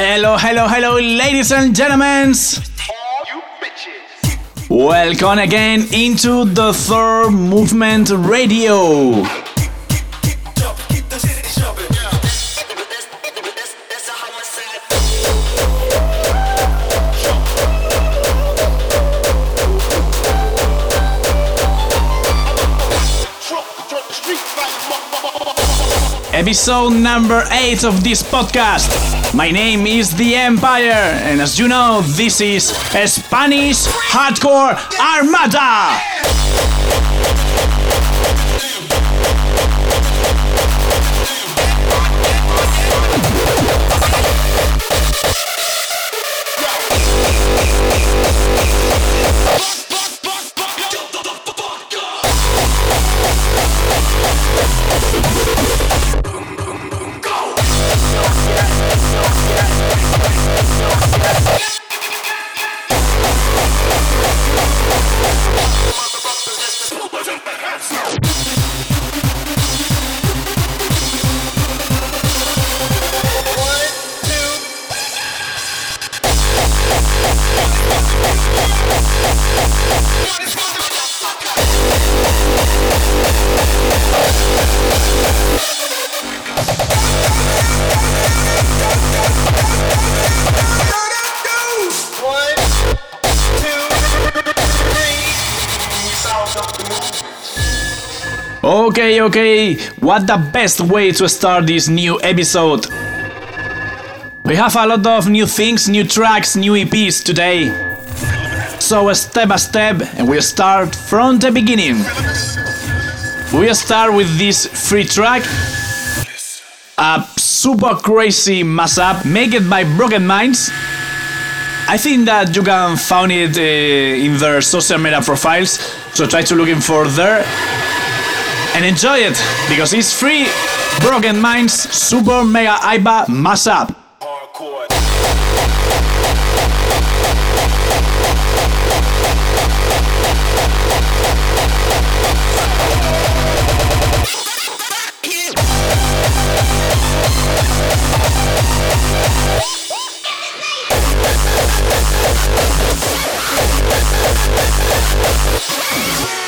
Hello, hello, hello, ladies and gentlemen. Welcome again into the third movement radio. Episode number 8 of this podcast. My name is The Empire, and as you know, this is Spanish Hardcore Armada! Okay, okay, what the best way to start this new episode? We have a lot of new things, new tracks, new EPs today. So step by step, and we start from the beginning. We start with this free track, a super crazy mashup made by Broken Minds. I think that you can find it uh, in their social media profiles, so try to looking for there and enjoy it because it's free. Broken Minds Super Mega Iba Mashup. Yeah.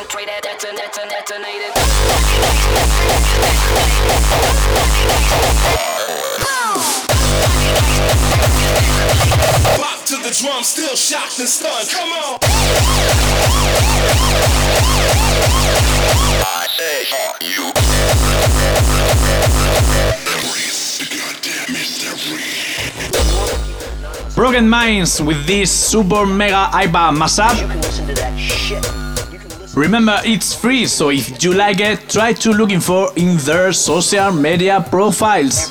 Concentrated, deton, deton, detonated. Pop to the drum, still shocked and stunned. Come on. Broken Minds with this Super Mega Iba Mashup. Remember, it's free, so if you like it, try to looking for in their social media profiles.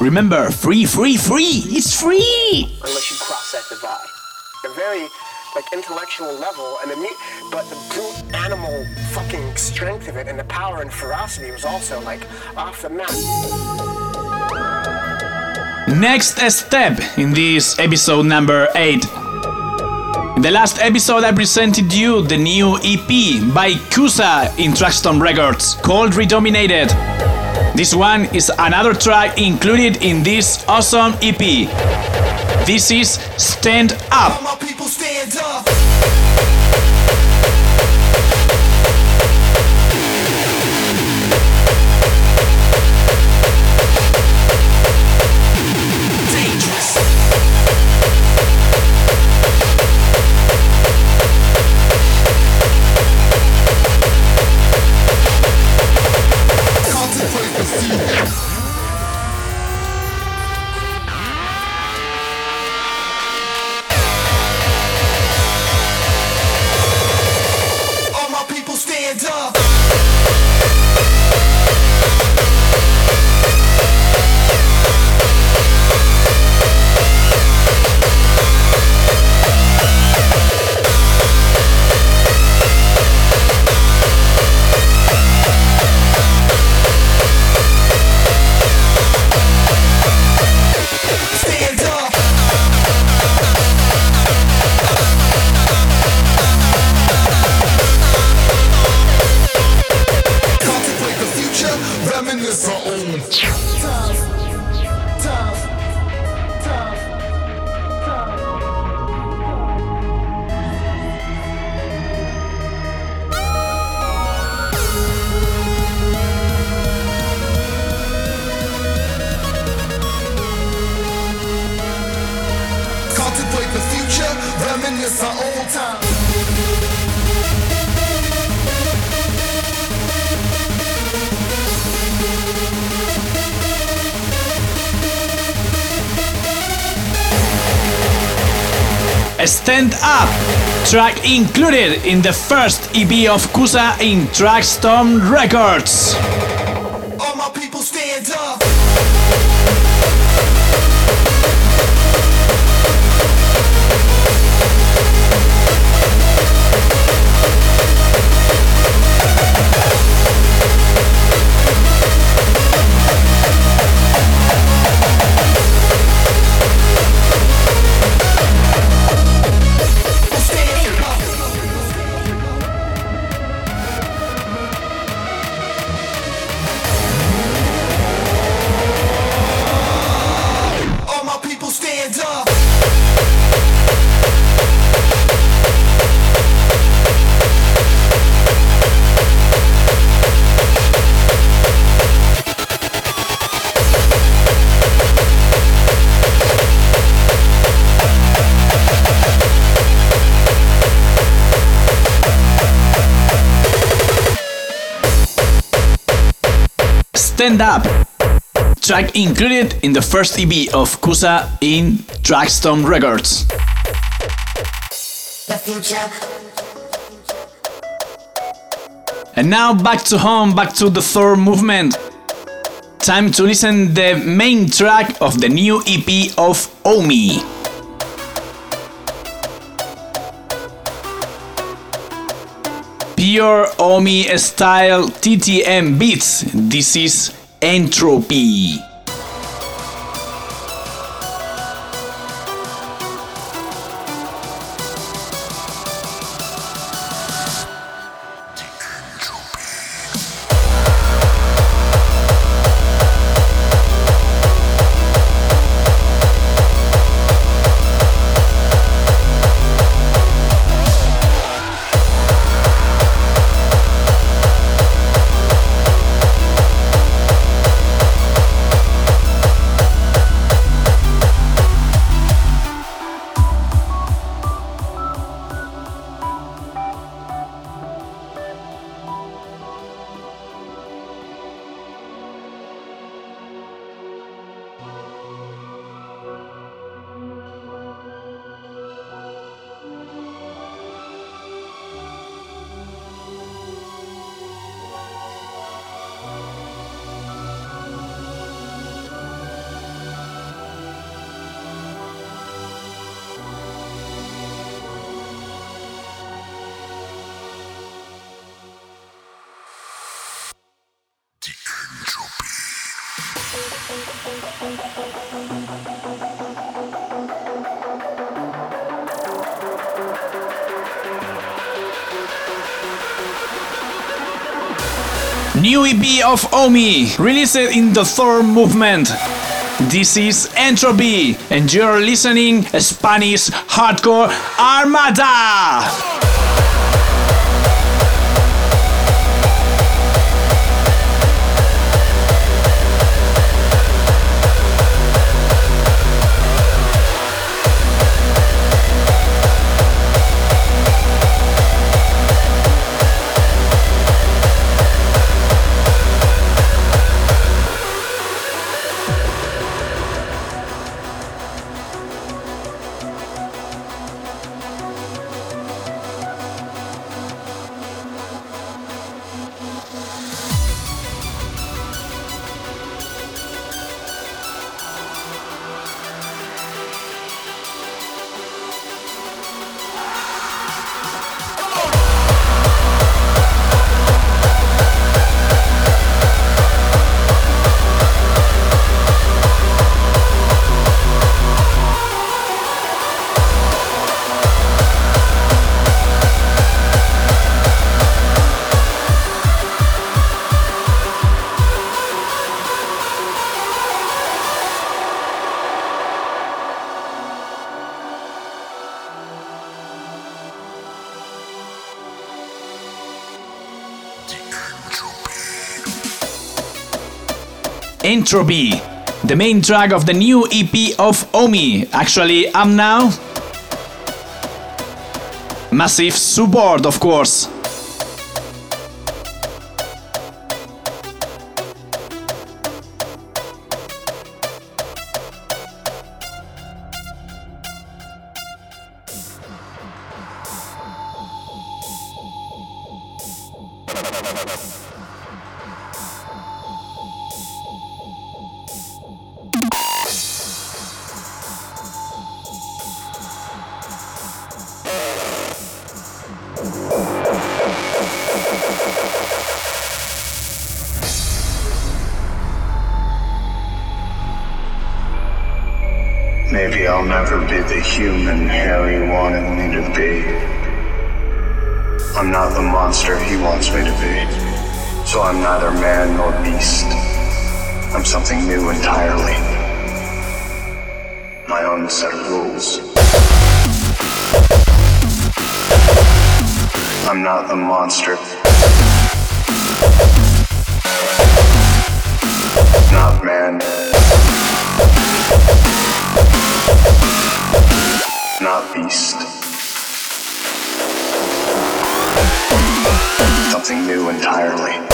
Remember, free, free, free! It's free! unless you cross that divide. very like intellectual level, and the mu- but the brute animal fucking strength of it and the power and ferocity was also like off the map. Next step in this episode number 8. In the last episode, I presented you the new EP by Kusa in Trackstorm Records called Redominated. This one is another track included in this awesome EP. This is Stand Up. Our old time. Stand Up, track included in the first EP of Kusa in Trackstorm Records. Stand Up, track included in the first EP of Kusa in Trackstorm Records. The future. And now back to home, back to the third movement. Time to listen the main track of the new EP of Omi. Pure Omi style TTM beats. This is Entropy. New EP of Omi, released in the third movement. This is Entropy, and you're listening Spanish Hardcore Armada! Entropy, the main track of the new EP of Omi. Actually, I'm now. Massive support, of course. Maybe I'll never be the human Harry wanted me to be. I'm not the monster he wants me to be. So I'm neither man nor beast. I'm something new entirely. My own set of rules. I'm not the monster. Not man. Not beast. Something new entirely.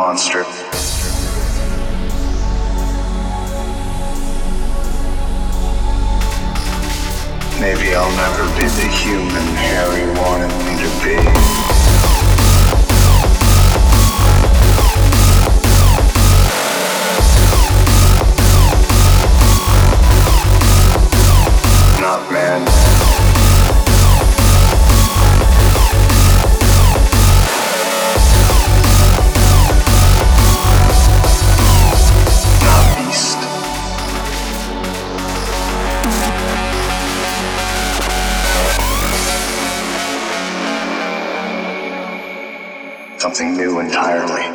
Monster. Maybe I'll never be the human Harry wanted me to be. Not man. Something new entirely.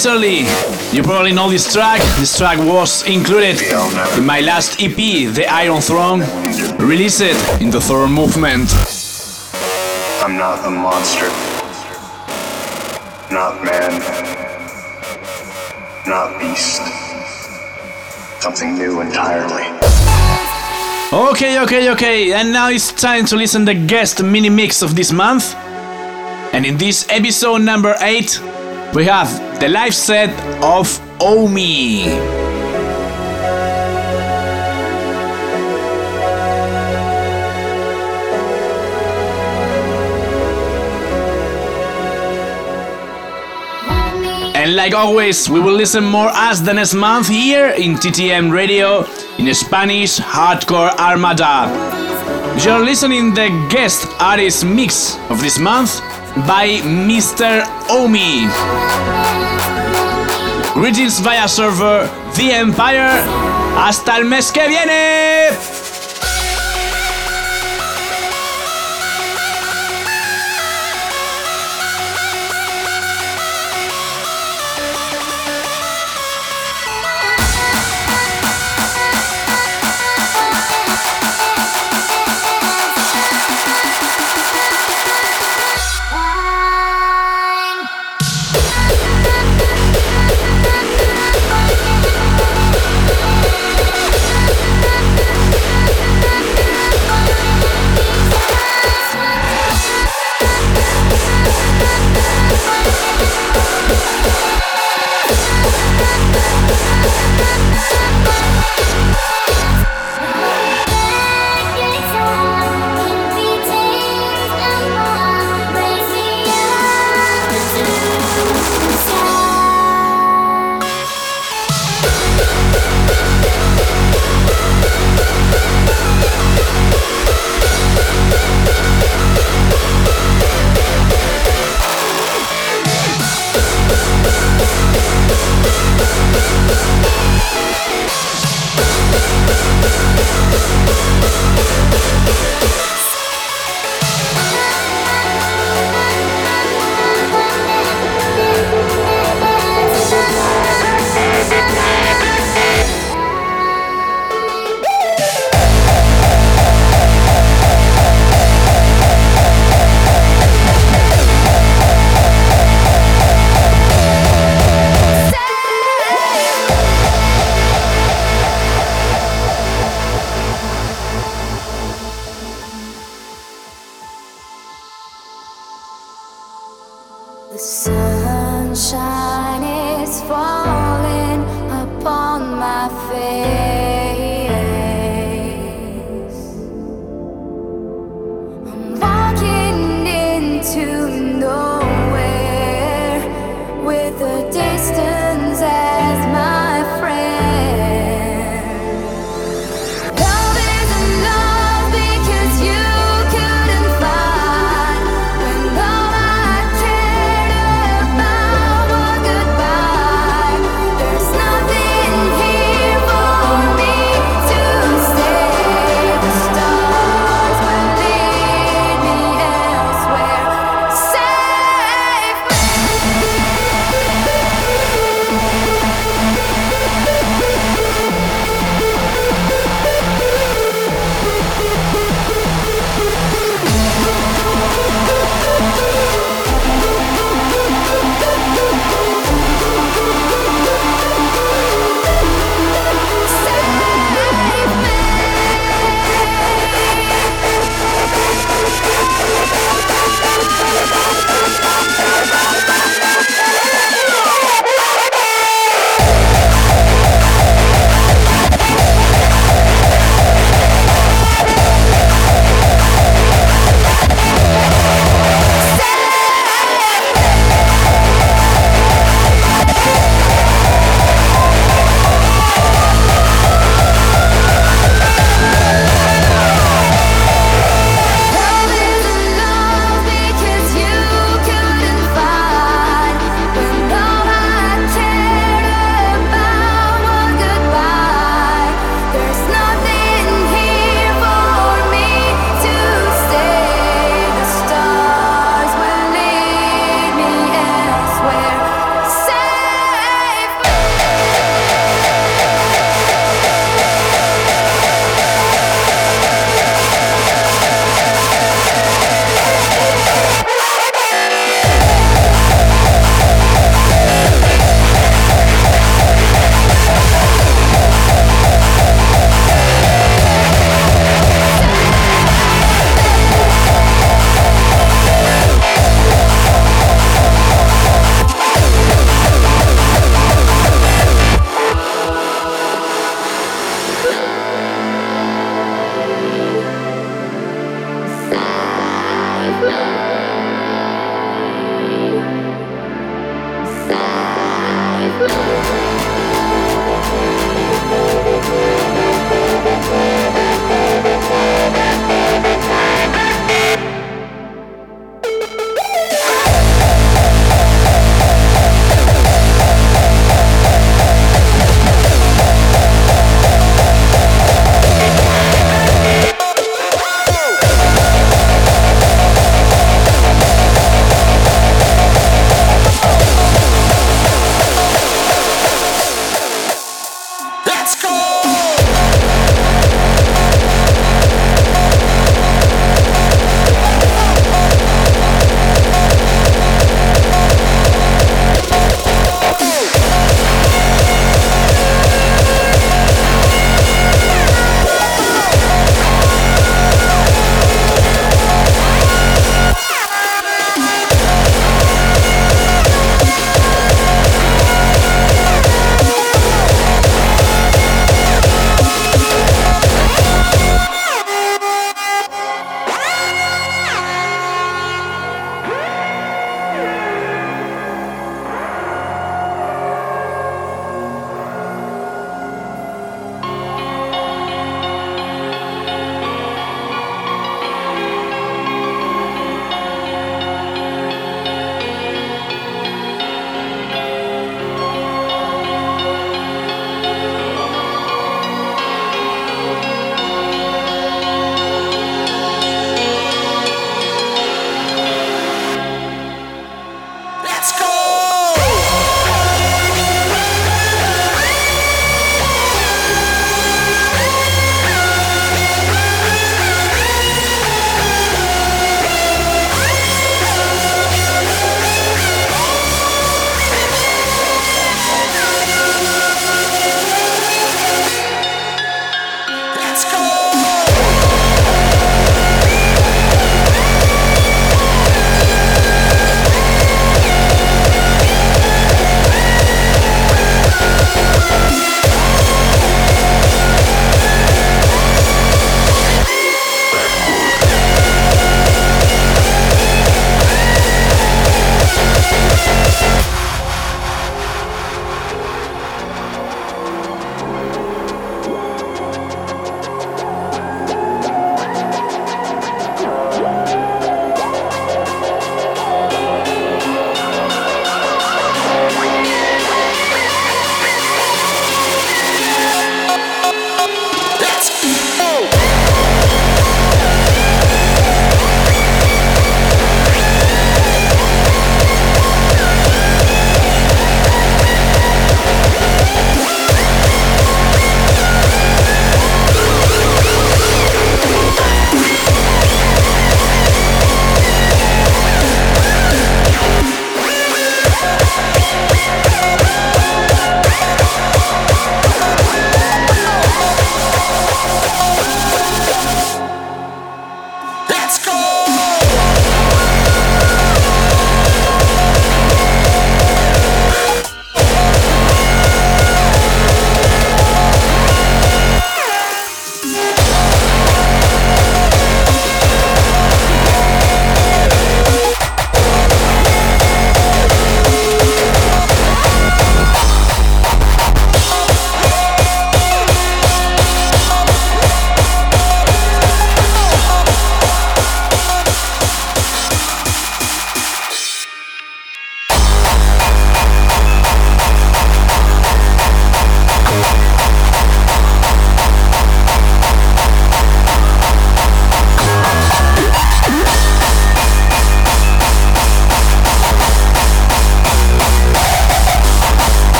Enterly. You probably know this track. This track was included in my last EP, The Iron Throne, released in the third movement. I'm not a monster. Not man. Not beast. Something new entirely. Okay, okay, okay, and now it's time to listen the guest mini mix of this month. And in this episode number 8, we have the live set of Omi. And like always, we will listen more as the next month here in TTM Radio in Spanish Hardcore Armada. You're listening the guest artist mix of this month by Mr. Omi. Greetings via server The Empire. Hasta el mes que viene.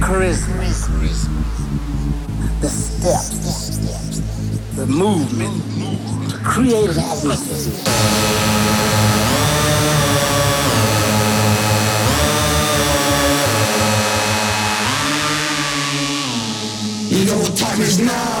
Charisma, the steps, the movement, creative atmosphere. You know what time is now.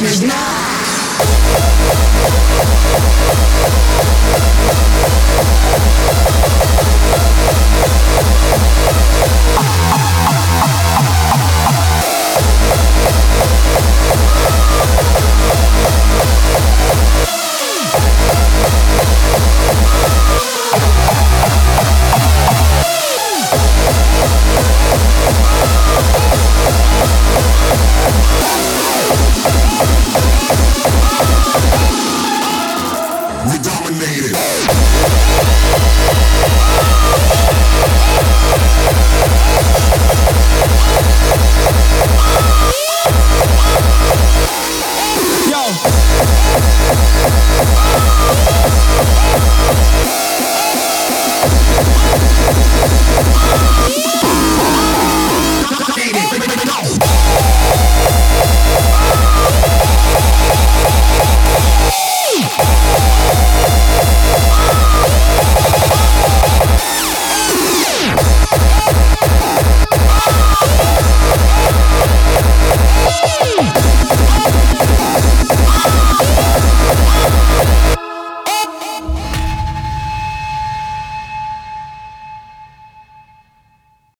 нежна